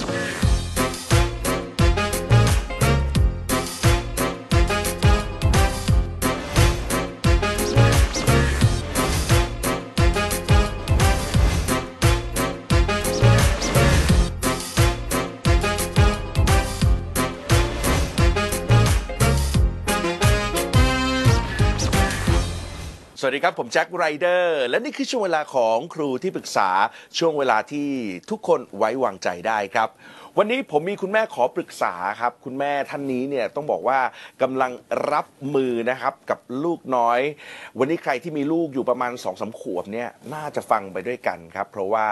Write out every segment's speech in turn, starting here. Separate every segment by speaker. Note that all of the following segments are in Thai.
Speaker 1: Música วัสดีครับ ผมแจ็คไรเดอร์และนี่คือช่วงเวลาของครูที่ปรึกษาช่วงเวลาที่ทุกคนไว้วางใจได้ครับ วันนี้ผมมีคุณแม่ขอปรึกษาครับ คุณแม่ท่านนี้เนี่ยต้องบอกว่ากำลังรับมือนะครับกับลูกน้อย วันนี้ใครที่มีลูกอยู่ประมาณ2อสาขวบเนี่ยน่าจะฟังไปด้วยกันครับ เพราะว่า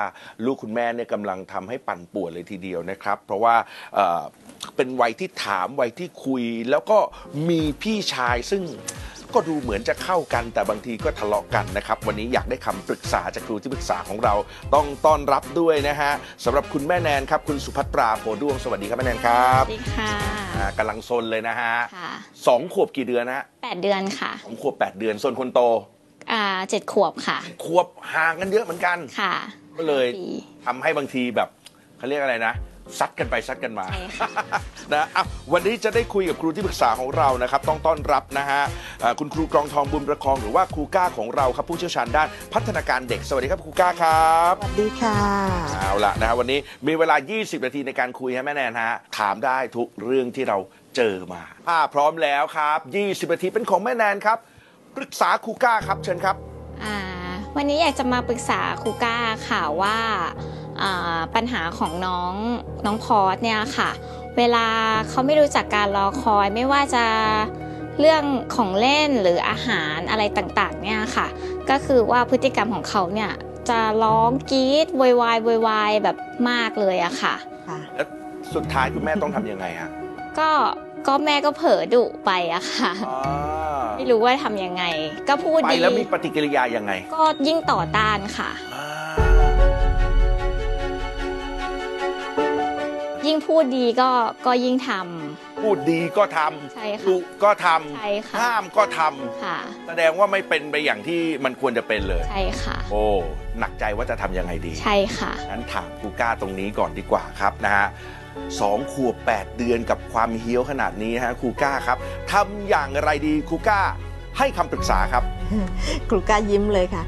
Speaker 1: ลูกคุณแม่เนี่ยกำลังทำให้ปั่นป่วนเลยทีเดียวนะครับ เพราะว่าเเป็นวัยที่ถามวัยที่คุย แล้วก็มีพี่ชายซึ่ง ก็ดูเหมือนจะเข้ากันแต่บางทีก็ทะเลาะกันนะครับ วันนี้อยากได้คำปรึกษาจากครูที่ปรึกษาของเรา ต้องต้อนรับด้วยนะฮะสำหรับคุณแม่แนนครับ คุณสุภัตราโพดวงสวัสดีครับแม่แนนครับ
Speaker 2: สวัสดีค่ะ
Speaker 1: อ่ากำลังซนเลยนะฮะ
Speaker 2: ค่ะ
Speaker 1: สองขวบกี่เดือนนะฮะ
Speaker 2: แปดเดือนค่ะ
Speaker 1: สองขวบแปดเดือนส่วนคนโต
Speaker 2: อ่าเจ็ดขวบค่ะ
Speaker 1: ขวบห่างกันเยอะเหมือนกัน
Speaker 2: ค่ะ
Speaker 1: ก็เลย
Speaker 2: ปี
Speaker 1: ทำให้บางทีแบบเขาเรียกอะไรนะ ซัดกันไปซัดกันมา
Speaker 2: ใช่ค่ะ
Speaker 1: นะอะวันนี้จะได้คุยกับครูที่ปรึกษาของเรานะครับ ต้องต้อนรับนะฮะอ่าคุณครูกรองทองบุญประคองหรือว่าครูก้าของเราครับผู้เชี่ยวชาญด้านพัฒนาการเด็กสวัสดีครับครูก้าครับ
Speaker 3: สวัสดีค่ะ
Speaker 1: เอาละนะฮะวันนี้มีเวลา 20 นาทีในการคุยฮะแม่แนนฮะถามได้ทุกเรื่องที่เราเจอมาถ้าพร้อมแล้วครับ 20 นาทีเป็นของแม่แนนครับปรึกษาครูก้าครับเชิญครับ
Speaker 2: อ่า วันนี้อยากจะมาปรึกษาครูก้าค่ะว่าอ่า ปัญหาของน้องน้องพอสเนี่ยค่ะ เวลาเขาไม่รู้จักการรอคอยไม่ว่าจะเรื่องของเล่นหรืออาหารอะไรต่างๆเนี่ยค่ะ ก็คือว่าพฤติกรรมของเขาเนี่ยจะร้องกรี๊ดโวยวายโวยวายแบบมากเลยอะค่ะ
Speaker 3: ค่ะ
Speaker 1: แล้วสุดท้ายคุณแม่ต้องทำยังไงฮะ
Speaker 2: ก็ก็แม่ก็เผลอดุไปอะค่ะ
Speaker 1: อ่า
Speaker 2: ไม่รู้ว่าทำยังไง ก็พูด
Speaker 1: ไป
Speaker 2: ดี
Speaker 1: แล้วมีปฏิกิริยายังไง
Speaker 2: ก็ยิ่งต่อต้านค่ะ ยิ่งพูดดีก็ก็ยิ่งท
Speaker 1: พูดดีก็ทำ
Speaker 2: ใช่ำค่ะ
Speaker 1: ดุก็ท
Speaker 2: ใช่ค่ะำ
Speaker 1: ห้ามก็ทำ
Speaker 2: ค่ะ
Speaker 1: แสดงว่าไม่เป็นไปอย่างที่มันควรจะเป็นเลย
Speaker 2: ใช่ค่ะ
Speaker 1: โอ้หนักใจว่าจะทำยังไงดี
Speaker 2: ใช่ค่ะ
Speaker 1: งั้นถามครูก้าตรงนี้ก่อนดีกว่าครับนะฮะสองขวบแปดเดือนกับความเฮี้ยวขนาดนี้ฮะครูก้าครับทำอย่างไรดีครูก้าให้คำปรึกษาครับ
Speaker 3: ครูก้ายิ้มเลยค่ะ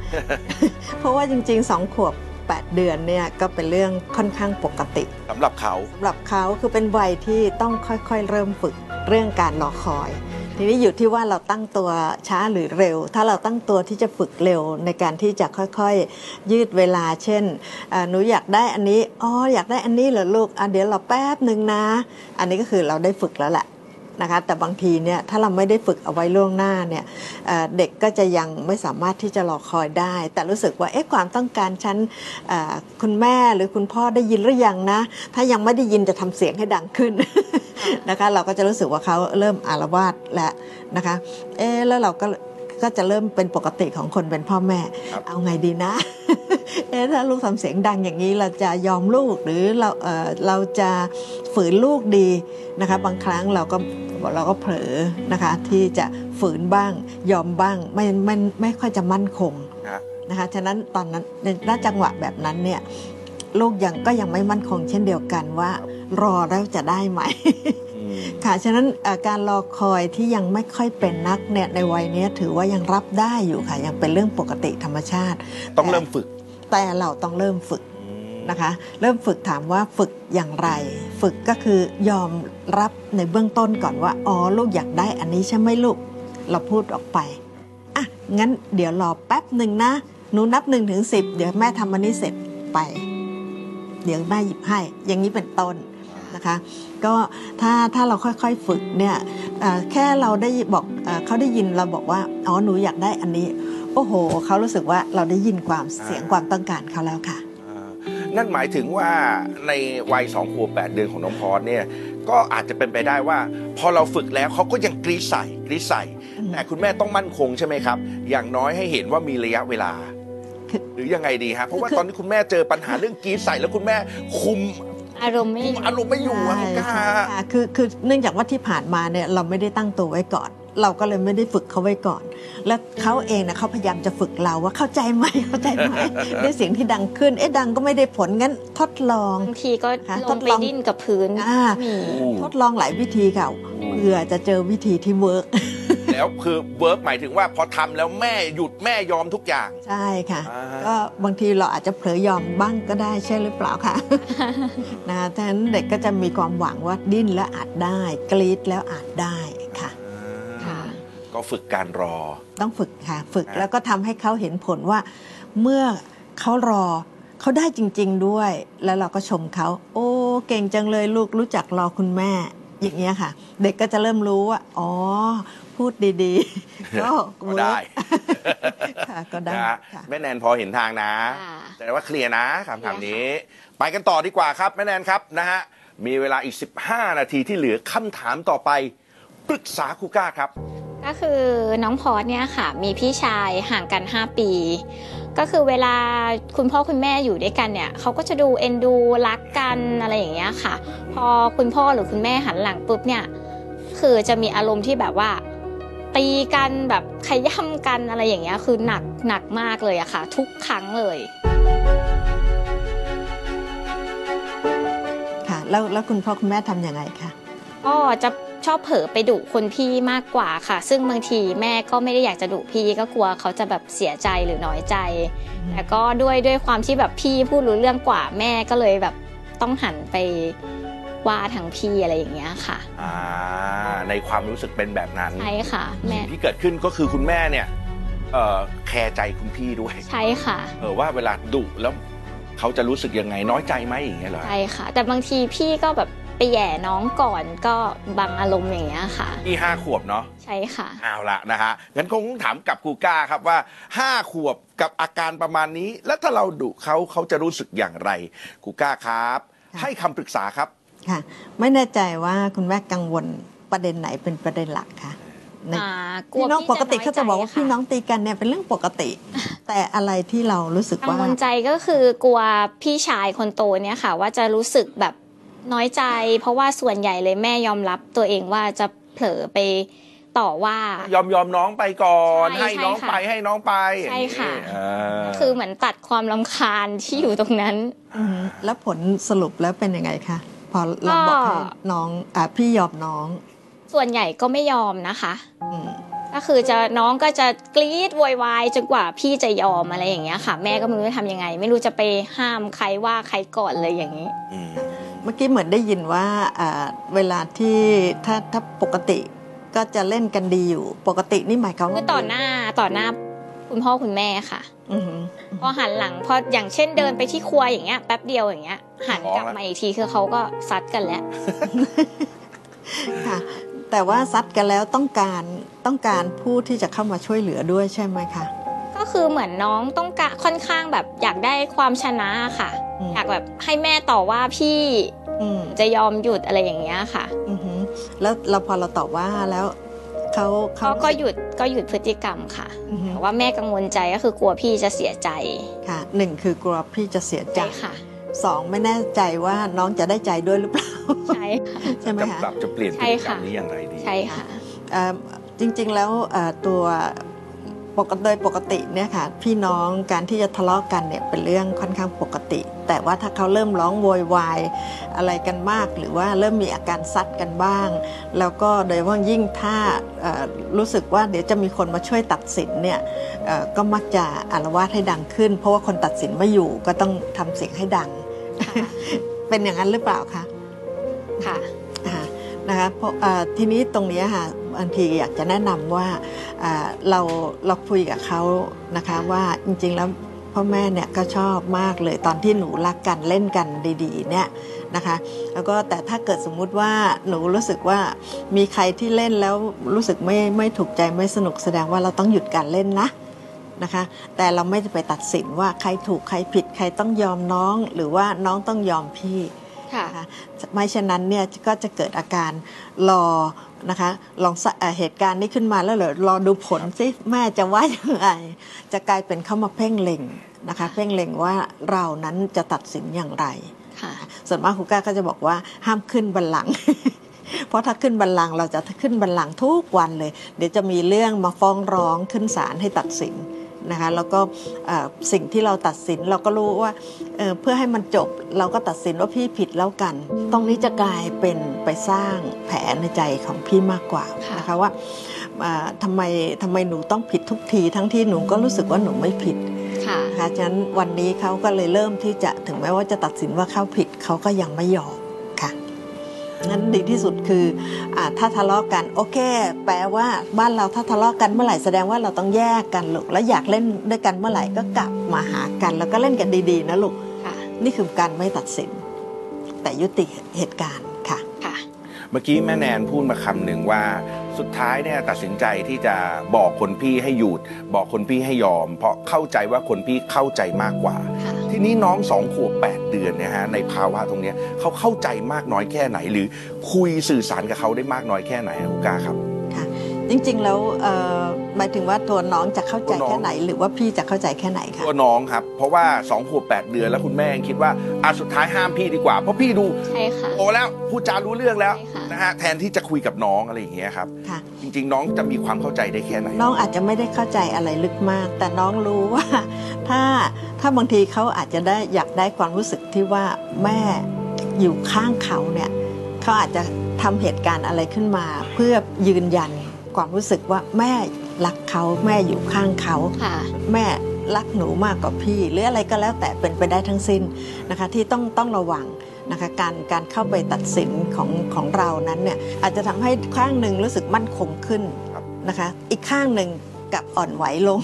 Speaker 3: เพราะว่าจริงๆสองขวบ 8 เดือนเนี่ยก็เป็นเรื่องค่อนข้างปกติ
Speaker 1: สำหรับเขา
Speaker 3: สำหรับเขาคือเป็นวัยที่ต้องค่อยๆ เริ่มฝึกเรื่องการรอคอย ทีนี้อยู่ที่ว่าเราตั้งตัวช้าหรือเร็ว ถ้าเราตั้งตัวที่จะฝึกเร็วในการที่จะค่อยๆ ยืดเวลา เช่นอ่าหนูอยากได้อันนี้อ๋ออยากได้อันนี้เหรอลูกอะเดี๋ยวเราแป๊บหนึ่งนะ อันนี้ก็คือเราได้ฝึกแล้วแหละ นะคะแต่บางทีเนี่ยถ้าเราไม่ได้ฝึกเอาไว้ล่วงหน้าเนี่ยเอ่อเด็กก็จะยังไม่สามารถที่จะรอคอยได้ แต่รู้สึกว่าเอ๊ะความต้องการฉันเอ่อคุณแม่หรือคุณพ่อได้ยินหรือยังนะ ถ้ายังไม่ได้ยินจะทำเสียงให้ดังขึ้นนะคะเราก็จะรู้สึกว่าเขาเริ่มอารวาสแล้วนะคะเอ๊ะแล้วเราก็ ก็จะเริ่มเป็นปกติของคนเป็นพ่อแม่
Speaker 1: ครับ
Speaker 3: เอาไงดีนะเอ๊ะถ้าลูกทำเสียงดังอย่างนี้เราจะยอมลูกหรือเราเอ่อเราจะฝืนลูกดีนะคะ บางครั้งเราก็เราก็เผลอนะคะที่จะฝืนบ้างยอมบ้างไม่ไม่ไม่ค่อยจะมั่นคง
Speaker 1: ฮะ
Speaker 3: นะคะฉะนั้นตอนนั้นในณจังหวะแบบนั้นเนี่ยลูกยังก็ยังไม่มั่นคงเช่นเดียวกันว่า รอแล้วจะได้ไหม
Speaker 1: อืม
Speaker 3: ค่ะ ฉะนั้นเอ่อการรอคอยที่ยังไม่ค่อยเป็นนักเนี่ยในวัยเนี้ยถือว่ายังรับได้อยู่ค่ะ ยังเป็นเรื่องปกติธรรมชาติ
Speaker 1: ต้องเริ่มฝึก
Speaker 3: แต่เราต้องเริ่มฝึก
Speaker 1: อืม
Speaker 3: นะคะ เริ่มฝึกถามว่าฝึกอย่างไร ฝึกก็คือยอมรับในเบื้องต้นก่อนว่าอ๋อลูกอยากได้อันนี้ใช่ไหมลูก เราพูดออกไปอะงั้นเดี๋ยวรอแป๊บหนึ่งนะหนูนับหนึ่งถึงสิบเดี๋ยวแม่ทำอันนี้เสร็จไป เดี๋ยวแม่หยิบให้ อย่างนี้เป็นต้น นะคะก็ถ้าถ้าเราค่อยๆฝึกเนี่ยเอ่อแค่เราได้บอกเอ่อเขาได้ยินเราบอกว่าอ๋อหนูอยากได้อันนี้ โอ้โหเขารู้สึกว่าเราได้ยินความเสียงความต้องการเขาแล้วค่ะ
Speaker 1: อ่านั่นหมายถึงว่าในวัยสองขวบแปดเดือนของน้องพอสเนี่ยก็อาจจะเป็นไปได้ว่า พอเราฝึกแล้วเขาก็ยังกรีดใส่กรีดใส่
Speaker 3: อืม
Speaker 1: แต่คุณแม่ต้องมั่นคงใช่ไหมครับ อย่างน้อยให้เห็นว่ามีระยะเวลา
Speaker 3: คือ
Speaker 1: หรือยังไงดีฮะเพราะว่า
Speaker 3: คือ
Speaker 1: ตอนนี้คุณแม่เจอปัญหาเรื่องกรีดใส่แล้วคุณแม่คุม
Speaker 2: อารมณ์ไม่
Speaker 1: คุมอารมณ์ไม่อยู่อะ
Speaker 3: ใช่
Speaker 1: คุณก้า
Speaker 3: ใช่ค่ะคือคือเนื่องจากว่าที่ผ่านมาเนี่ยเราไม่ได้ตั้งตัวไว้ก่อน เราก็เลยไม่ได้ฝึกเขาไว้ก่อน แล้วเขาเองนะเขาพยายามจะฝึกเราว่าเข้าใจไหมเข้าใจไหมด้วยเสียงที่ดังขึ้น เอ๊ะดังก็ไม่ได้ผลงั้นทดลอง
Speaker 2: บางทีก็
Speaker 3: ค่ะทด
Speaker 2: ล
Speaker 3: อ
Speaker 2: งไป
Speaker 3: ลอง
Speaker 2: ดิ้นกับพื้น
Speaker 3: อ่า
Speaker 2: มี
Speaker 3: ทดลองหลายวิธีค่ะเพื่อจะเจอวิธีที่ work
Speaker 1: แล้วคือ work หมายถึงว่าพอทำแล้วแม่หยุดแม่ยอมทุกอย่าง
Speaker 3: ใช่ค่ะ
Speaker 1: อ่า
Speaker 3: ก็บางทีเราอาจจะเผลอยอมบ้างก็ได้ใช่หรือเปล่าคะนะฉะนั้นเด็กก็จะมีความหวังว่าดิ้นแล้วอาจได้ กรี๊ดแล้วอาจได้ค่ะ
Speaker 2: ค่ะ
Speaker 1: ก็ฝึกการรอ
Speaker 3: ต้องฝึกค่ะ ฝึก
Speaker 1: อ่า
Speaker 3: แล้วก็ทำให้เขาเห็นผลว่า เมื่อเขารอเขาได้จริง ๆด้วย แล้วเราก็ชมเขา โอ้เก่งจังเลยลูกรู้จักรอคุณแม่อย่างเงี้ยค่ะ เด็กก็จะเริ่มรู้ว่า อ๋อ พูดดีๆ ก็
Speaker 1: ก็ได้
Speaker 3: ค่ะก็ได้
Speaker 1: นะฮะ
Speaker 3: ค่ะ
Speaker 1: แม่แนนพอเห็นทางนะ
Speaker 2: ค่ะ
Speaker 1: แต่ว่าเคลียร์นะคำถาม
Speaker 2: เคลียร์ค่ะ
Speaker 1: นี้ ไปกันต่อดีกว่าครับแม่แนนครับนะฮะมีเวลาอีก 15 นาทีที่เหลือคำถามต่อไปปรึกษาครูก้าครับ
Speaker 2: ก็คือน้องพอสเนี่ยค่ะ มีพี่ชายห่างกัน 5 ปี ก็คือเวลาคุณพ่อคุณแม่อยู่ด้วยกันเนี่ยเขาก็จะดูเอ็นดูรักกันอะไรอย่างเงี้ยค่ะ พอคุณพ่อหรือคุณแม่หันหลังปุ๊บเนี่ย คือจะมีอารมณ์ที่แบบว่า ตีกันแบบขย่ำกันอะไรอย่างเงี้ยคือหนักหนักมากเลยอะค่ะ ทุกครั้งเลย
Speaker 3: ค่ะแล้วแล้วคุณพ่อคุณแม่ทำยังไงคะ
Speaker 2: ก็จะชอบเผลอไปดุคนพี่มากกว่าค่ะ ซึ่งบางทีแม่ก็ไม่ได้อยากจะดุพี่ก็กลัวเขาจะแบบเสียใจหรือน้อยใจ แต่ก็ด้วยด้วยความที่แบบพี่พูดรู้เรื่องกว่าแม่ก็เลยแบบต้องหันไป ว่าทางพี่อะไรอย่างเงี้ยค่ะ
Speaker 1: อ่าในความรู้สึกเป็นแบบนั้น
Speaker 2: ใช่ค่ะแม่
Speaker 1: สิ่งที่เกิดขึ้นก็คือคุณแม่เนี่ยเอ่อแคร์ใจคุณพี่ด้วย
Speaker 2: ใช่ค่ะ
Speaker 1: เออว่าเวลาดุแล้วเขาจะรู้สึกยังไงน้อยใจไหมอย่างเงี้ยเหรอ
Speaker 2: ใช่ค่ะ แต่บางทีพี่ก็แบบไปแหย่น้องก่อนก็บังอารมณ์อย่างเงี้ยค่ะ
Speaker 1: นี่ห้าขวบเนาะ
Speaker 2: ใช่ค่ะ
Speaker 1: เอาละนะฮะงั้นคงต้องถามกับครูก้าครับว่าห้าขวบกับอาการประมาณนี้ แล้วถ้าเราดุเขาเขาจะรู้สึกอย่างไรครูก้าครับ
Speaker 3: ค่ะ
Speaker 1: ให้คำปรึกษาครับ
Speaker 3: ค่ะ ไม่แน่ใจว่าคุณแม่กังวลประเด็นไหนเป็นประเด็นหลักคะใน
Speaker 2: อ่ากลัว
Speaker 3: พี่น้อง
Speaker 2: พี่
Speaker 3: ปกติ
Speaker 2: จะน้อย
Speaker 3: เขาจะบอกว่า
Speaker 2: ใจค่ะ
Speaker 3: พี่น้องตีกันเนี่ยเป็นเรื่องปกติ แต่อะไรที่เรารู้สึก
Speaker 2: กัง
Speaker 3: ว่า
Speaker 2: วลใจก็คือกลัวพี่ชายคนโตเนี่ยค่ะ ว่าจะรู้สึกแบบน้อยใจ เพราะว่าส่วนใหญ่เลยแม่ยอมรับตัวเองว่าจะเผลอไปต่อว่า
Speaker 1: ยอมยอมน้องไปก่อน
Speaker 2: ใช่
Speaker 1: ให้น้อง
Speaker 2: ใช่ค่ะ
Speaker 1: ไปให้น้องไป
Speaker 2: ใช่ค่ะ
Speaker 1: อย่างนี้อ่า
Speaker 2: คือเหมือนตัดความลำคาญที่อยู่ตรงนั้น
Speaker 3: อืมแล้วผลสรุปแล้วเป็นยังไงคะ พอเราบอกให้น้องอ่าพี่ยอมน้อง
Speaker 2: ส่วนใหญ่ก็ไม่ยอมนะคะ
Speaker 3: อืม
Speaker 2: ก็คือจะน้องก็จะกรี๊ดโวยวายจนกว่าพี่จะยอมอะไรอย่างเงี้ยค่ะ แม่ก็ไม่รู้จะทำยังไง ไม่รู้จะไปห้ามใครว่าใครก่อนเลยอย่างนี้
Speaker 1: อืม
Speaker 3: เมื่อกี้เหมือนได้ยินว่าอ่าเวลาที่ถ้าถ้าปกติก็จะเล่นกันดีอยู่ ปกตินี่หมายความ
Speaker 2: คือ
Speaker 3: ว่า
Speaker 2: ต่อหน้าต่อหน้าคุณพ่อคุณแม่ค่ะ
Speaker 3: อือหือ
Speaker 2: พอหันหลังพออย่างเช่นเดินไปที่ครัวอย่างเงี้ยแป๊บเดียวอย่างเงี้ย หันกลับมาอีกทีคือเขาก็ซัดกันแล้ว
Speaker 3: ค่ะแต่ว่าซัดกันแล้วต้องการต้องการผู้ที่จะเข้ามาช่วยเหลือด้วยใช่ไหมคะ
Speaker 2: ก็คือเหมือนน้องต้องการค่อนข้างแบบอยากได้ความชนะค่ะ
Speaker 3: อืม
Speaker 2: อยากแบบให้แม่ต่อว่าพี่
Speaker 3: อืม
Speaker 2: จะยอมหยุดอะไรอย่างเงี้ยค่ะ
Speaker 3: อือหือแล้วเราพอเราตอบว่าแล้ว เขาเขา
Speaker 2: เขาก็หยุดก็หยุดพฤติกรรมค่ะ
Speaker 3: อือหือ
Speaker 2: แต่ว่าแม่กังวลใจก็คือกลัวพี่จะเสียใจ
Speaker 3: ค่ะหนึ่งคือกลัวพี่จะเสียใจ
Speaker 2: ใช่ค่ะ
Speaker 3: สองไม่แน่ใจว่าน้องจะได้ใจด้วยหรือเปล่า
Speaker 2: ใช่ค่ะ
Speaker 3: ใช่ไหม
Speaker 1: จะ
Speaker 3: คะ
Speaker 1: ปรับจะเปลี่ยนพ
Speaker 2: ใช่
Speaker 1: ฤติกรร
Speaker 2: ค่ะ
Speaker 1: มนี้อย่างไรดี
Speaker 2: ใช่ค่ะ
Speaker 3: เอ่อจริงๆแล้วเอ่อตัว ปกติโดยปกติเนี่ยค่ะพี่น้องการที่จะทะเลาะกันเนี่ยเป็นเรื่องค่อนข้างปกติ แต่ว่าถ้าเขาเริ่มร้องโวยวายอะไรกันมาก หรือว่าเริ่มมีอาการซัดกันบ้าง แล้วก็โดยเฉพาะยิ่งถ้าเอ่อรู้สึกว่าเดี๋ยวจะมีคนมาช่วยตัดสินเนี่ยเอ่อก็มักจะอารวาสให้ดังขึ้น เพราะว่าคนตัดสินไม่อยู่ก็ต้องทำเสียงให้ดัง
Speaker 2: ค่ะ
Speaker 3: เป็นอย่างนั้นหรือเปล่าคะ
Speaker 2: ค่ะ
Speaker 3: อ่านะคะเพราะอ่าทีนี้ตรงเนี้ยค่ะ บางทีอยากจะแนะนำว่าอ่าเราเราคุยกับเขานะคะว่าจริง ๆ แล้วพ่อแม่เนี่ยก็ชอบมากเลยตอนที่หนูรักกันเล่นกันดีๆเนี่ยนะคะแล้วก็แต่ถ้าเกิดสมมุติว่าหนูรู้สึกว่ามีใครที่เล่นแล้วรู้สึกไม่ไม่ถูกใจไม่สนุกแสดงว่าเราต้องหยุดการเล่นนะนะคะแต่เราไม่จะไปตัดสินว่าใครถูกใครผิดใครต้องยอมน้อง หรือว่าน้องต้องยอมพี่
Speaker 2: ค่ะ
Speaker 3: นะคะไม่เช่นนั้นเนี่ยก็จะเกิดอาการรอนะคะลองสะเอ่อเหตุการณ์นี้ขึ้นมาแล้วเหรอรอดูผลสิแม่จะว่ายังไงจะกลายเป็นเข้ามาเพ่งเล็งนะคะเพ่งเล็งว่าเรานั้นจะตัดสินอย่างไร
Speaker 2: ค่ะ
Speaker 3: ส่วนมากครูก้าก็จะบอกว่าห้ามขึ้นบัลลังก์เพราะถ้าขึ้นบัลลังก์เราจะขึ้นบัลลังก์ทุกวันเลย เดี๋ยวจะมีเรื่องมาฟ้องร้องขึ้นศาลให้ตัดสิน นะคะแล้วก็เอ่อสิ่งที่เราตัดสินเราก็รู้ว่าเอ่อเพื่อให้มันจบเราก็ตัดสินว่าพี่ผิดแล้วกัน ตรงนี้จะกลายเป็นไปสร้างแผลในใจของพี่มากกว่า
Speaker 2: ค่ะ
Speaker 3: นะคะว่าอ่าทำไมทำไมหนูต้องผิดทุกที ทั้งที่หนูก็รู้สึกว่าหนูไม่ผิด
Speaker 2: ค่ะ
Speaker 3: นะคะฉะนั้นวันนี้เขาก็เลยเริ่มที่จะถึงแม้ว่าจะตัดสินว่าเขาผิดเขาก็ยังไม่ยอมค่ะ นั้นดีที่สุดคืออาถ้าทะเลาะกันโอเค แปลว่าบ้านเราถ้าทะเลาะกันเมื่อไหร่แสดงว่าเราต้องแยกกันลูกแล้วอยากเล่นด้วยกันเมื่อไหร่ก็กลับมาหากัน แล้วก็เล่นกันดีๆนะลูก
Speaker 2: ค่ะ
Speaker 3: นี่คือการไม่ตัดสิน แต่ยุติเหตุการณ์ค่ะ
Speaker 2: ค่ะ
Speaker 1: เมื่อกี้แม่แนนพูดมาคำหนึ่งว่า สุดท้ายเนี่ยตัดสินใจที่จะบอกคนพี่ให้หยุดบอกคนพี่ให้ยอม เพราะเข้าใจว่าคนพี่เข้าใจมากกว่า
Speaker 2: ค่ะ
Speaker 1: ทีนี้น้องสองขวบแปดเดือนเนี่ยฮะในภาวะตรงเนี้ยเขาเข้าใจมากน้อยแค่ไหน หรือคุยสื่อสารกับเขาได้มากน้อยแค่ไหนนะคุณกาครับ
Speaker 3: ค่ะจริงๆแล้วเอ่อหมายถึงว่าตัวน้องจะเข้าใจ
Speaker 1: ตัวน้อง
Speaker 3: แค่ไหน หรือว่าพี่จะเข้าใจแค่ไหนคะ
Speaker 1: ตัวน้องครับ เพราะว่าสองขวบแปดเดือนแล้วคุณแม่ยังคิดว่าอะสุดท้ายห้ามพี่ดีกว่า เพราะพี่ดู
Speaker 2: ใช่ค่ะ
Speaker 1: โตแล้วพูดจารู้เรื่องแล้ว
Speaker 2: ใช่ค่ะ
Speaker 1: นะฮะแทนที่จะคุยกับน้องอะไรอย่างเงี้ยครับ
Speaker 3: ค่ะ
Speaker 1: จริง ๆ น้องจะมีความเข้าใจได้แค่ไหน
Speaker 3: น้องอาจจะไม่ได้เข้าใจอะไรลึกมาก แต่น้องรู้ว่า ถ้าถ้าบางทีเขาอาจจะได้อยากได้ความรู้สึกที่ว่าแม่อยู่ข้างเขาเนี่ยเขาอาจจะทำเหตุการณ์อะไรขึ้นมา เพื่อยืนยันความรู้สึกว่าแม่รักเขาแม่อยู่ข้างเขา
Speaker 2: ค่ะ
Speaker 3: แม่รักหนูมากกว่าพี่ หรืออะไรก็แล้วแต่เป็นไปได้ทั้งสิ้นนะคะ ที่ต้องต้องระวัง นะคะการการเข้าไปตัดสินของของเรานั้นเนี่ยอาจจะทำให้ข้างหนึ่งรู้สึกมั่นคงขึ้น
Speaker 1: ครับ
Speaker 3: นะคะ อีกข้างหนึ่งกลับอ่อนไหวลง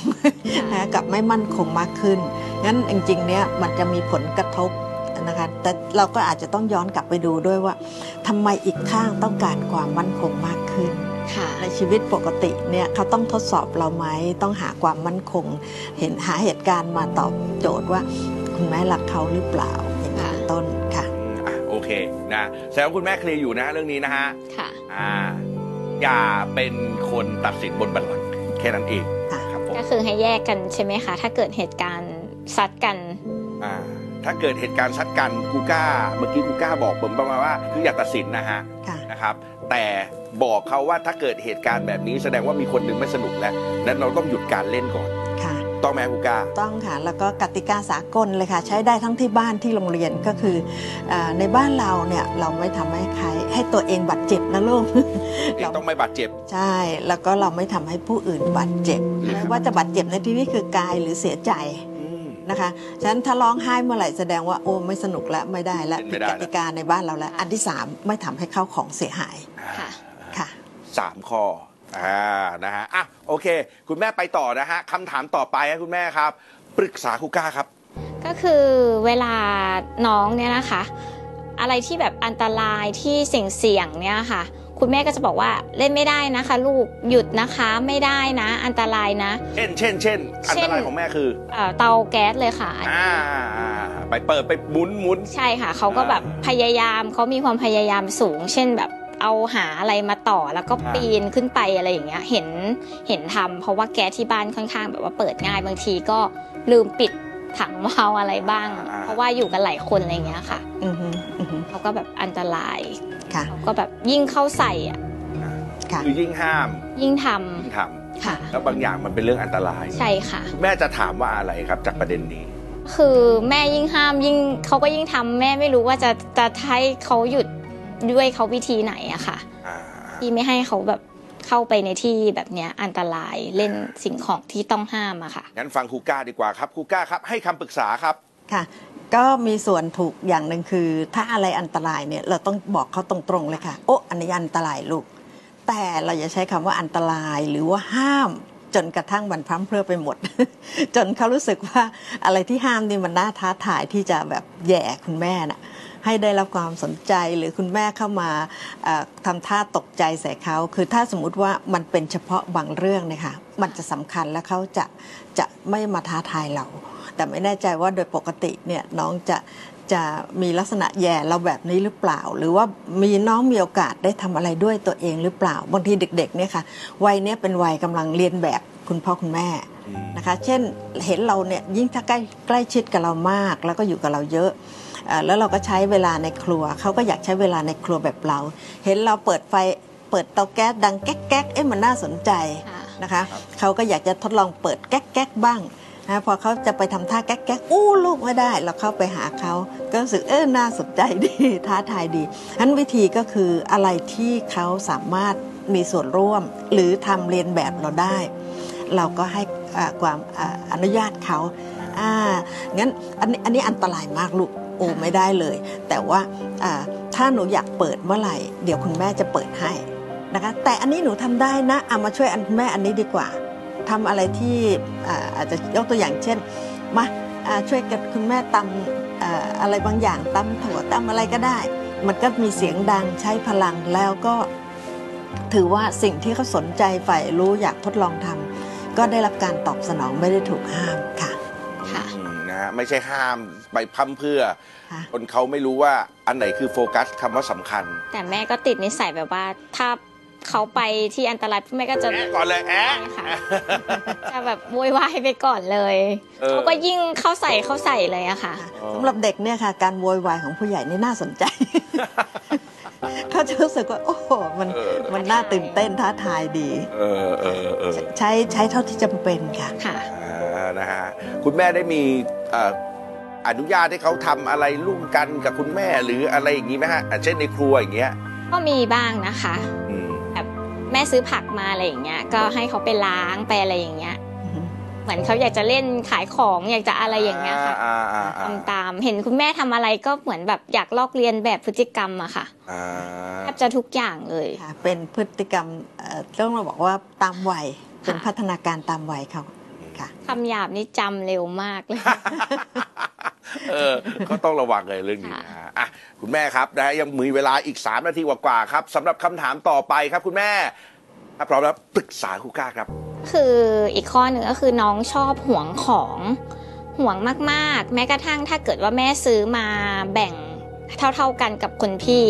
Speaker 3: นะคะกลับไม่มั่นคงมากขึ้นงั้นจริงๆเนี่ยมันจะมีผลกระทบนะคะแต่เราก็อาจจะต้องย้อนกลับไปดูด้วยว่าทำไมอีกข้างต้องการความมั่นคงมากขึ้น
Speaker 2: ค่ะ
Speaker 3: ในชีวิตปกติเนี่ยเขาต้องทดสอบเราไหมต้องหาความมั่นคง เห็นหาเหตุการณ์มาตอบโจทย์ว่า คุณแม่รักเขาหรือเปล่าอย่างนี้เป็นต้นค่ะ
Speaker 1: อืมอะโอ เคนะแสดงว่าคุณแม่เคลียร์อยู่นะเรื่องนี้นะฮะ
Speaker 2: ค่ะ
Speaker 1: อ่า อย่าเป็นคนตัดสินบนบัลลังก์แค่นั้นเอง
Speaker 3: ค่ะ
Speaker 1: ครับผม
Speaker 2: ก็คือให้แยกกันใช่ไหมคะ ถ้าเกิดเหตุการณ์ซัดกัน
Speaker 1: อ่าถ้าเกิดเหตุการณ์ชัดกันกูก้า เมื่อกี้กูก้าบอกผมประมาณว่าคืออยากตัดสินนะฮะ
Speaker 3: ค่ะ
Speaker 1: นะครับ แต่บอกเขาว่าถ้าเกิดเหตุการณ์แบบนี้แสดงว่ามีคนหนึ่งไม่สนุกแล้วนั้นเราต้องหยุดการเล่นก่อน
Speaker 3: ค่ะ
Speaker 1: ต้องไหมกูก้า
Speaker 3: ต้องค่ะแล้วก็กติกาสากลเลยค่ะ ใช้ได้ทั้งที่บ้านที่โรงเรียนก็คืออาในบ้านเราเนี่ยเราไม่ทำให้ใครให้ตัวเองบาดเจ็บนะลูก
Speaker 1: เองต้องไม่บาดเจ็บ
Speaker 3: ใช่ แล้วก็เราไม่ทำให้ผู้อื่นบาดเจ็บ
Speaker 1: อืม
Speaker 3: ไม่ว่าจะบาดเจ็บในที่นี้คือกายหรือเสียใจ
Speaker 1: อืม
Speaker 3: นะคะฉะนั้นถ้าร้องไห้เมื่อไหร่แสดงว่าโอ้ไม่สนุกแล้วไม่ได้แล้ว
Speaker 1: เล่นไม่
Speaker 3: ผิด
Speaker 1: ได้
Speaker 3: กติกาในบ้านเราแล้ว อันที่สามไม่ทำให้เข้าของเสียหาย
Speaker 2: ค่ะ
Speaker 3: ค่ะ
Speaker 1: สามข้อ อ่านะฮะอะโอเค คุณแม่ไปต่อนะฮะคำถามต่อไปครับคุณแม่ครับ ปรึกษาครูก้าครับ
Speaker 2: ก็คือเวลาน้องเนี่ยนะคะ อะไรที่แบบอันตรายที่เสี่ยงๆเนี่ยค่ะ คุณแม่ก็จะบอกว่าเล่นไม่ได้นะคะ ลูกหยุดนะคะไม่ได้นะ อันตรายนะ
Speaker 1: เช่นเช่นเช่นอันตรายของแม่คือ
Speaker 2: เอ่อเตาแก๊สเลยค่ะ
Speaker 1: อ่าอ่าไปเปิดไปหมุนหมุน
Speaker 2: ใช่ค่ะเขาก็แบบพยายามเขามีความพยายามสูง เช่นแบบ เอาหาอะไรมาต่อแล้วก็
Speaker 1: อ่า
Speaker 2: ปีนขึ้นไปอะไรอย่างเงี้ยเห็นเห็นทำเพราะว่าแก๊สที่บ้านค่อนข้างแบบว่าเปิดง่ายบางทีก็ลืมปิดถังวาล์วอะไรบ้าง เพราะว่าอยู่กันหลายคนอะไรอย่างเงี้ยค่ะ
Speaker 3: อือฮึอือฮึ
Speaker 2: เขาก็แบบอันตราย
Speaker 3: ค่ะ
Speaker 2: เขาก็แบบยิ่งเข้าใส่อะ
Speaker 3: ค่ะ
Speaker 1: คือยิ่งห้าม
Speaker 2: ยิ่งท
Speaker 1: ยิ่งทำ
Speaker 2: ค่ะำ
Speaker 1: แล้วบางอย่างมันเป็นเรื่องอันตราย
Speaker 2: ใช่ค่ะ
Speaker 1: คุณแม่จะถามว่าอะไรครับจากประเด็นนี้
Speaker 2: คือแม่ยิ่งห้ามยิ่งเขาก็ยิ่งทำแม่ไม่รู้ว่าจะจะให้เขาหยุด ด้วยเขาวิธีไหนอะค่ะ
Speaker 1: อ่า
Speaker 2: ที่ไม่ให้เขาแบบเข้าไปในที่แบบเนี้ยอันตรายเล่นสิ่งของที่ต้องห้ามอะค่ะ
Speaker 1: งั้นฟังครูก้าดีกว่าครับครูก้าครับให้คำปรึกษาครับ
Speaker 3: ค่ะ ก็มีส่วนถูกอย่างหนึ่งคือ ถ้าอะไรอันตรายเนี่ยเราต้องบอกเขาตรงๆเลยค่ะ โอ้อันนี้อันตรายลูก แต่เราอย่าใช้คำว่าอันตรายหรือว่าห้ามจนกระทั่งมันพร่ำเพรื่อไปหมด จนเขารู้สึกว่าอะไรที่ห้ามนี่มันน่าท้าทายที่จะแบบแหย่คุณแม่น่ะ ให้ได้รับความสนใจหรือคุณแม่เข้ามาเอ่อทำท่าตกใจใส่เขา คือถ้าสมมุติว่ามันเป็นเฉพาะบางเรื่องเนะคะมันจะสำคัญและเขาจะจะไม่มาท้าทายเรา แต่ไม่แน่ใจว่าโดยปกติเนี่ยน้องจะจะมีลักษณะแย่เราแบบนี้หรือเปล่า หรือว่ามีน้องมีโอกาสได้ทำอะไรด้วยตัวเองหรือเปล่า บางทีเด็กๆเนี่ยค่ะวัยเนี้ยเป็นวัยกำลังเรียนแบบคุณพ่อคุณแม่นะคะ เช่นเห็นเราเนี่ยยิ่งถ้าใกล้ใกล้ชิดกับเรามาก แล้วก็อยู่กับเราเยอะ แล้วเราก็ใช้เวลาในครัวเขาก็อยากใช้เวลาในครัวแบบเรา เห็นเราเปิดไฟเปิดเตาแก๊สดังแก๊กแก๊กเอ๊ะมันน่าสนใจ
Speaker 2: ค่ะ
Speaker 3: นะคะเขาก็อยากจะทดลองเปิดแก๊กแก๊กบ้างนะพอเขาจะไปทำท่าแก๊กแก๊กอู้ลูกไม่ได้ เราเข้าไปหาเขาก็รู้สึกเออน่าสนใจดีท้าทายดีนั้นวิธีก็คืออะไรที่เขาสามารถมีส่วนร่วม หรือทำเรียนแบบเราได้ เราก็ให้อ่าความอ่าอนุญาตเขา อ่างั้นอันนี้อันนี้อันตรายมากลูกโอไม่ได้เลย แต่ว่าถ้าหนูอยากเปิดเมื่อไหร่ เดี๋ยวคุณแม่จะเปิดให้นะคะแต่อันนี้หนูทำได้นะเอามาช่วยอันคุณแม่อันนี้ดีกว่าทำอะไรที่อาจจะยกตัวอย่างเช่นมาาช่วยกันคุณแม่ตำอ่าอะไรบางอย่างตำถั่วตำอะไรก็ได้ มันก็มีเสียงดังใช้พลังแล้วก็ถือว่าสิ่งที่เขาสนใจใฝ่รู้อยากทดลองทำก็ได้รับการตอบสนองไม่ได้ถูกห้ามค่ะ
Speaker 1: ไม่ใช่ห้ามไปพร่ำเพรื่อ
Speaker 3: ค่ะ
Speaker 1: จนเขาไม่รู้ว่าอันไหนคือโฟกัสคำว่าสำคัญ
Speaker 2: แต่แม่ก็ติดนิสัยแบบว่า ถ้าเขาไปที่อันตรายแม่ก็จะ
Speaker 1: แอะก่อนเลยแอะ
Speaker 2: ใช่ค่ะ จะแบบโวยวายไปก่อนเลย
Speaker 1: เออ
Speaker 2: เขาก็ยิ่งเข้าใส่เข้าใส่เลยอะค่ะ
Speaker 1: อ๋อ
Speaker 3: สำหรับเด็กเนี่ยค่ะ การโวยวายของผู้ใหญ่นี่น่าสนใจ เขาจะรู้สึกว่า โอ้โหมัน
Speaker 1: เออ
Speaker 3: มันน่าตื่นเต้นท้าทายดี
Speaker 1: เออเออเออ
Speaker 3: ใช้ใช้เท่าที่จำเป็นค่ะ
Speaker 2: ค่ะ
Speaker 1: อ่านะฮะคุณแม่ได้มีเอ่ออนุญาตให้เขาทำอะไรร่วมกันกับคุณแม่หรืออะไรอย่างนี้ไหมฮะอะเช่นในครัวอย่างเงี้ย
Speaker 2: ก็มีบ้างนะคะ
Speaker 1: อืม
Speaker 2: แบบแม่ซื้อผักมาอะไรอย่างเงี้ยก็ให้เขาไปล้างไปอะไรอย่างเงี้ย เหมือนเขาอยากจะเล่นขายของอยากจะอะไรอย่างเงี้ยค่ะ
Speaker 1: อ่าอ่าอ่า
Speaker 2: ทำตามเห็นคุณแม่ทำอะไรก็เหมือนแบบอยากลอกเรียนแบบพฤติกรรมอะค่ะ
Speaker 1: อ่า
Speaker 2: แทบจะทุกอย่างเลย
Speaker 3: ค่ะเป็นพฤติกรรมเอ่อต้องมาบอกว่าตามวัยเป็น
Speaker 2: ค่ะ
Speaker 3: พัฒนาการตามวัยเขาค่ะ
Speaker 2: คำหยาบนี่จำเร็วมากเลย
Speaker 1: เออก็ต้องระวังเลยเรื่องนี้นะฮะอะคุณแม่ครับนะฮะยังมีเวลาอีก 3 นาทีกว่าๆครับสำหรับคำถามต่อไปครับคุณแม่ ถ้าพร้อมแล้วปรึกษาครูก้าครับ
Speaker 2: คืออีกข้อหนึ่งก็คือน้องชอบหวงของหวงมากๆ แม้กระทั่งถ้าเกิดว่าแม่ซื้อมาแบ่งเท่าๆกันกับคนพี่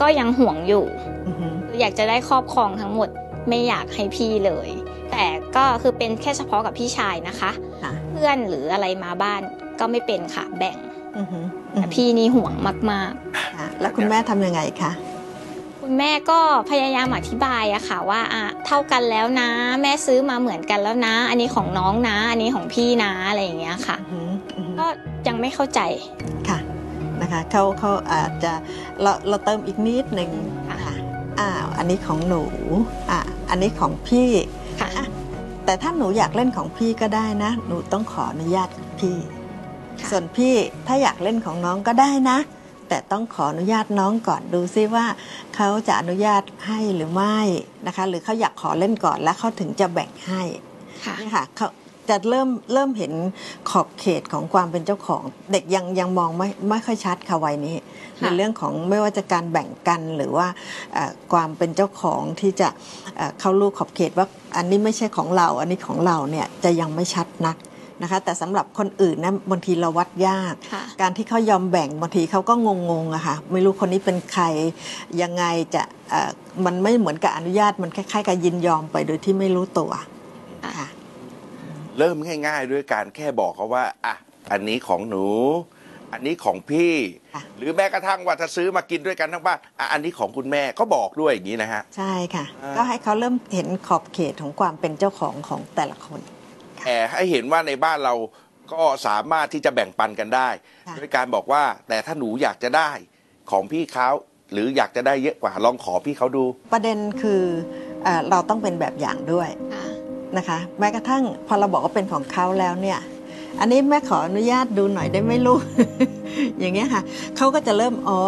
Speaker 2: ก็ยังหวงอยู่
Speaker 3: อือหือ
Speaker 2: อยากจะได้ครอบครองทั้งหมดไม่อยากให้พี่เลย แต่ก็คือเป็นแค่เฉพาะกับพี่ชายนะคะ
Speaker 3: ค่ะ
Speaker 2: เพื่อนหรืออะไรมาบ้านก็ไม่เป็นค่ะแบ่ง
Speaker 3: อือหืออือ
Speaker 2: แต่
Speaker 3: หือ
Speaker 2: พี่นี่ห่วงมาก
Speaker 3: ค่ะแล้วคุณแม่ทำยังไงคะ
Speaker 2: ๆ คุณแม่ก็พยายามอธิบายอะค่ะว่าอะเท่ากันแล้วนะ แม่ซื้อมาเหมือนกันแล้วนะ อันนี้ของน้องนะ อันนี้ของพี่นะอะไรอย่างเงี้ยค่ะ
Speaker 3: อือหืออือหือ
Speaker 2: ก็ยังไม่เข้าใจ
Speaker 3: ค่ะนะคะเขาเขาอาจจะเราเราเติมอีกนิดหนึ่ง
Speaker 2: ค่ะ
Speaker 3: ค่ะอ้าวอันนี้ของหนูอะอันนี้ของพี่
Speaker 2: ค่ะ
Speaker 3: อะแต่ถ้าหนูอยากเล่นของพี่ก็ได้นะ หนูต้องขออนุญาตพี่
Speaker 2: ค่ะ
Speaker 3: ส่วนพี่ถ้าอยากเล่นของน้องก็ได้นะ แต่ต้องขออนุญาตน้องก่อนดูซิว่าเขาจะอนุญาตให้หรือไม่นะคะ หรือเขาอยากขอเล่นก่อนแล้วเขาถึงจะแบ่งให้
Speaker 2: ค่ะ
Speaker 3: นี่ค่ะเขาจะเริ่มเริ่มเห็นขอบเขตของความเป็นเจ้าของ เด็กยังยังมองไม่ไม่ค่อยชัดค่ะวัยนี้ ในเรื่องของไม่ว่าจะการแบ่งกันหรือว่าเอ่อความเป็นเจ้าของที่จะเอ่อเข้ารู้ขอบเขตว่าอันนี้ไม่ใช่ของเรา อันนี้ของเราเนี่ยจะยังไม่ชัดนัก นะคะ แต่สำหรับคนอื่นนะบางทีเราวัดยาก
Speaker 2: ค่ะ
Speaker 3: การที่เขายอมแบ่งบางทีเขาก็งงๆอะค่ะไม่รู้คนนี้เป็นใครยังไงจะเอ่อมันไม่เหมือนกับอนุญาตมันคล้ายๆกับยินยอมไปโดยที่ไม่รู้ตัวค่ะ
Speaker 1: เริ่มง่าย ๆ ด้วยการแค่บอกเขาว่าอะอันนี้ของหนู อันนี้ของพี่
Speaker 3: ค่ะ
Speaker 1: หรือแม้กระทั่งว่าถ้าซื้อมากินด้วยกันทั้งบ้านอะอันนี้ของคุณแม่ก็บอกด้วยอย่างนี้นะฮะ
Speaker 3: ใช่ค่ะ
Speaker 1: อ่า
Speaker 3: ก็ให้เขาเริ่มเห็นขอบเขตของความเป็นเจ้าของของแต่ละคน
Speaker 1: แต่ให้เห็นว่าในบ้านเราก็สามารถที่จะแบ่งปันกันได้
Speaker 3: ค่ะ
Speaker 1: ด้วยการบอกว่าแต่ถ้าหนูอยากจะได้ของพี่เขาหรืออยากจะได้เยอะกว่าลองขอพี่เขาดู
Speaker 3: ประเด็นคือเอ่อเราต้องเป็นแบบอย่างด้วย
Speaker 2: ค่ะ
Speaker 3: นะคะ แม้กระทั่งพอเราบอกว่าเป็นของเขาแล้วเนี่ย อันนี้แม่ขออนุญาตดูหน่อยได้ไหมลูก อย่างเงี้ยค่ะเขาก็จะเริ่มอ๋อ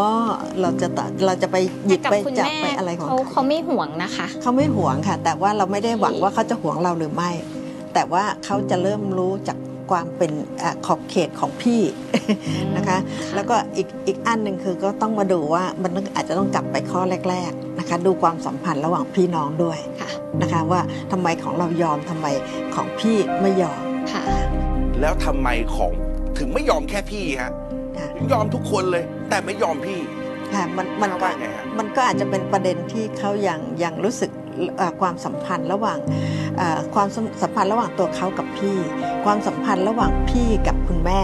Speaker 3: เราจะต่อเราจะไปหยิบ
Speaker 2: กับ
Speaker 3: ไป
Speaker 2: คุณ
Speaker 3: จับ
Speaker 2: แม่
Speaker 3: ไปอะไรของ
Speaker 2: เขา
Speaker 3: เขา
Speaker 2: เขาไม่ห่วงนะคะ
Speaker 3: เขาไม่หวงค่ะ แต่ว่าเราไม่ได้หวังว่าเขาจะหวงเราหรือไม่ แต่ว่าเขาจะเริ่มรู้จากความเป็นอาขอบเขตของพี่นะคะ แล้วก็อีกอีกอันหนึ่งคือก็ต้องมาดูว่ามันต้องอาจจะต้องกลับไปข้อแรก ๆนะคะ ดูความสัมพันธ์ระหว่างพี่น้องด้วย
Speaker 2: ค่ะ
Speaker 3: นะคะ ว่าทำไมของเรายอมทำไมของพี่ไม่ยอม
Speaker 2: ค่ะ
Speaker 1: แล้วทำไมของถึงไม่ยอมแค่พี่ฮะ
Speaker 3: ค่ะ
Speaker 1: ถึงยอมทุกคนเลย แต่ไม่ยอมพี่
Speaker 3: ค่ะมันมันก็
Speaker 1: ว่าไงฮะ
Speaker 3: มันก็อาจจะเป็นประเด็นที่เขายังยังรู้สึกเอ่อ ความสัมพันธ์ระหว่างความสัมพันธ์ระหว่างตัวเขากับพี่ ความสัมพันธ์ระหว่างพี่กับคุณแม่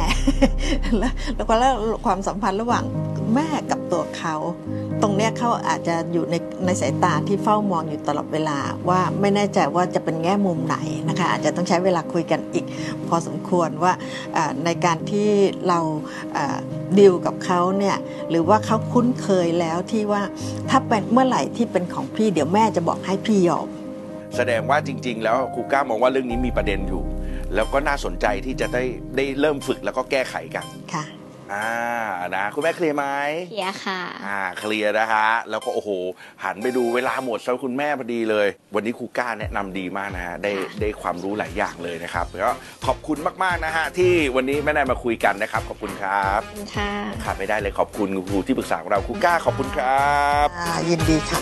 Speaker 3: แล้วก็แล้วความสัมพันธ์ระหว่าง แม่กับตัวเขา ตรงเนี้ยเขาอาจจะอยู่ในในสายตาที่เฝ้ามองอยู่ตลอดเวลาว่าไม่แน่ใจว่าจะเป็นแง่มุมไหนนะคะอาจจะต้องใช้เวลาคุยกันอีก พอสมควรว่าเอ่อในการที่เราดิวกับเขาเนี่ยหรือว่าเขาคุ้นเคยแล้วที่ว่าถ้าเป็นเมื่อไหร่ที่เป็นของพี่เดี๋ยวแม่จะบอกให้พี่ยอม
Speaker 1: แสดงว่าจริง ๆ แล้วครูก้ามองว่าเรื่องนี้มีประเด็นอยู่ แล้วก็น่าสนใจที่จะได้ได้เริ่มฝึกแล้วก็แก้ไขกัน
Speaker 3: ค่ะ
Speaker 1: อ่านะคุณแม่เคลียร์ไหม
Speaker 2: เพียค่ะ
Speaker 1: อ่าเคลียร์นะฮะแล้วก็โอ้โห หันไปดูเวลาหมดสำหรับคุณแม่พอดีเลย วันนี้ครูก้าแนะนำดีมากนะฮะได้ได้ความรู้หลายอย่างเลยนะครับแล้วก็ขอบคุณมากๆนะฮะที่วันนี้แม่นายมาคุยกันนะครับ ขอบคุณครับ
Speaker 2: ขอบคุณค่ะ
Speaker 1: ขาดไม่ได้เลยขอบคุณครูที่ปรึกษาของเราครูก้าขอบคุณครับ
Speaker 3: อ่ายินดีค่ะ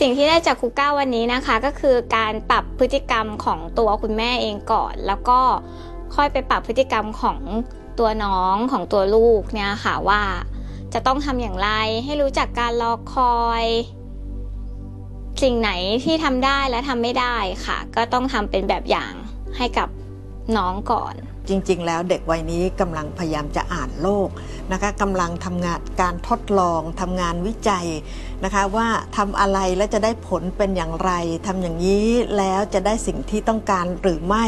Speaker 2: สิ่งที่ได้จากครูก้าวันนี้นะคะ ก็คือการปรับพฤติกรรมของตัวคุณแม่เองก่อน แล้วก็ค่อยไปปรับพฤติกรรมของ ตัวน้องของตัวลูกเนี่ยค่ะว่าจะต้องทำอย่างไรให้รู้จักการรอคอย สิ่งไหนที่ทำได้และทำไม่ได้ค่ะ ก็ต้องทำเป็นแบบอย่างให้กับน้องก่อน
Speaker 3: จริง ๆ แล้วเด็กวัยนี้กำลังพยายามจะอ่านโลกนะคะกำลังทำงานการทดลองทำงานวิจัยนะคะว่าทำอะไรแล้วจะได้ผลเป็นอย่างไรทำอย่างนี้แล้วจะได้สิ่งที่ต้องการหรือไม่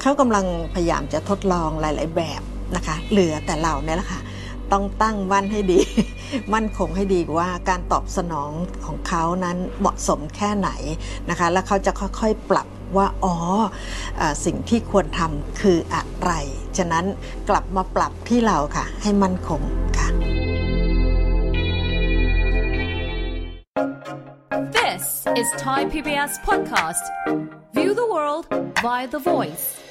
Speaker 3: เขากำลังพยายามจะทดลองหลาย ๆ แบบ นะคะ เหลือแต่เราเนี่ยแหละค่ะต้องตั้งมั่นให้ดี มั่นคงให้ดีว่าการตอบสนองของเขานั้นเหมาะสมแค่ไหนนะคะ แล้วเขาจะค่อยๆปรับว่าอ๋อเออสิ่งที่ควรทำคืออะไร ฉะนั้นกลับมาปรับที่เราค่ะ ให้มั่นคงค่ะ
Speaker 4: This is Thai PBS podcast. View the world via the voice.